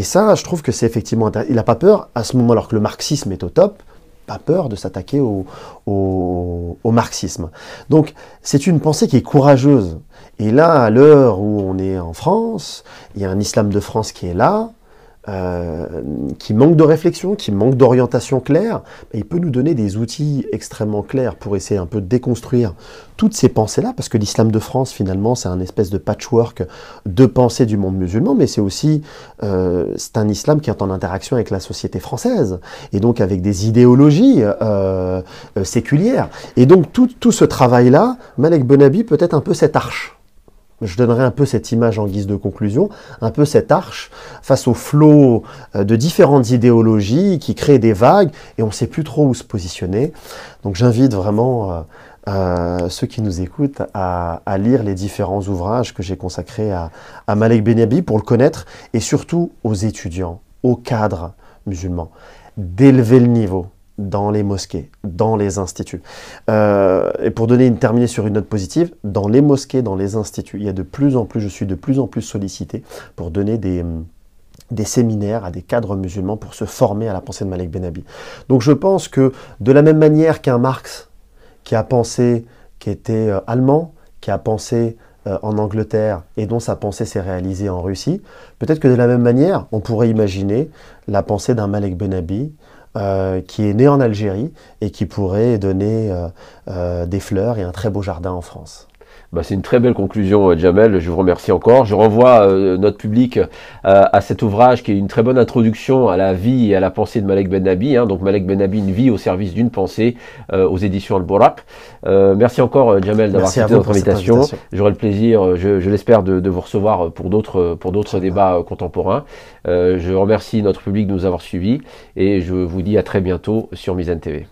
Et ça, je trouve que c'est effectivement intéressant. Il n'a pas peur, à ce moment, alors que le marxisme est au top, pas peur de s'attaquer au, au, marxisme. Donc, c'est une pensée qui est courageuse. Et là, à l'heure où on est en France, il y a un islam de France qui est là, euh, qui manque de réflexion, qui manque d'orientation claire, il peut nous donner des outils extrêmement clairs pour essayer un peu de déconstruire toutes ces pensées-là, parce que l'islam de France, finalement, c'est un espèce de patchwork de pensées du monde musulman, mais c'est aussi euh, c'est un islam qui est en interaction avec la société française, et donc avec des idéologies euh, séculières. Et donc tout, tout ce travail-là, Malek Benabi peut être un peu cette arche je donnerai un peu cette image en guise de conclusion, un peu cette arche face au flot euh, de différentes idéologies qui créent des vagues et on ne sait plus trop où se positionner. Donc j'invite vraiment euh, euh, ceux qui nous écoutent à, lire les différents ouvrages que j'ai consacrés à, à Malek Benabi pour le connaître et surtout aux étudiants, aux cadres musulmans, d'élever le niveau dans les mosquées, dans les instituts. Euh, et pour donner une, terminer sur une note positive, dans les mosquées, dans les instituts, il y a de plus en plus, je suis de plus en plus sollicité pour donner des, des séminaires à des cadres musulmans pour se former à la pensée de Malek Benabi. Donc je pense que de la même manière qu'un Marx qui a pensé, qui était euh, allemand, qui a pensé euh, en Angleterre et dont sa pensée s'est réalisée en Russie, peut-être que de la même manière, on pourrait imaginer la pensée d'un Malek Benabi euh, qui est né en Algérie et qui pourrait donner euh, euh, des fleurs et un très beau jardin en France. Bah, c'est une très belle conclusion, Jamel. Je vous remercie encore. Je renvoie notre public à cet ouvrage qui est une très bonne introduction à la vie et à la pensée de Malek Ben Nabi. Hein. Donc Malek Ben Nabi, une vie au service d'une pensée aux éditions Al-Borak. merci encore, Jamel, d'avoir accepté notre invitation. J'aurai le plaisir, je, je l'espère, de, de, vous recevoir pour d'autres pour d'autres débats contemporains. je remercie notre public de nous avoir suivis et je vous dis à très bientôt sur Mizan TV.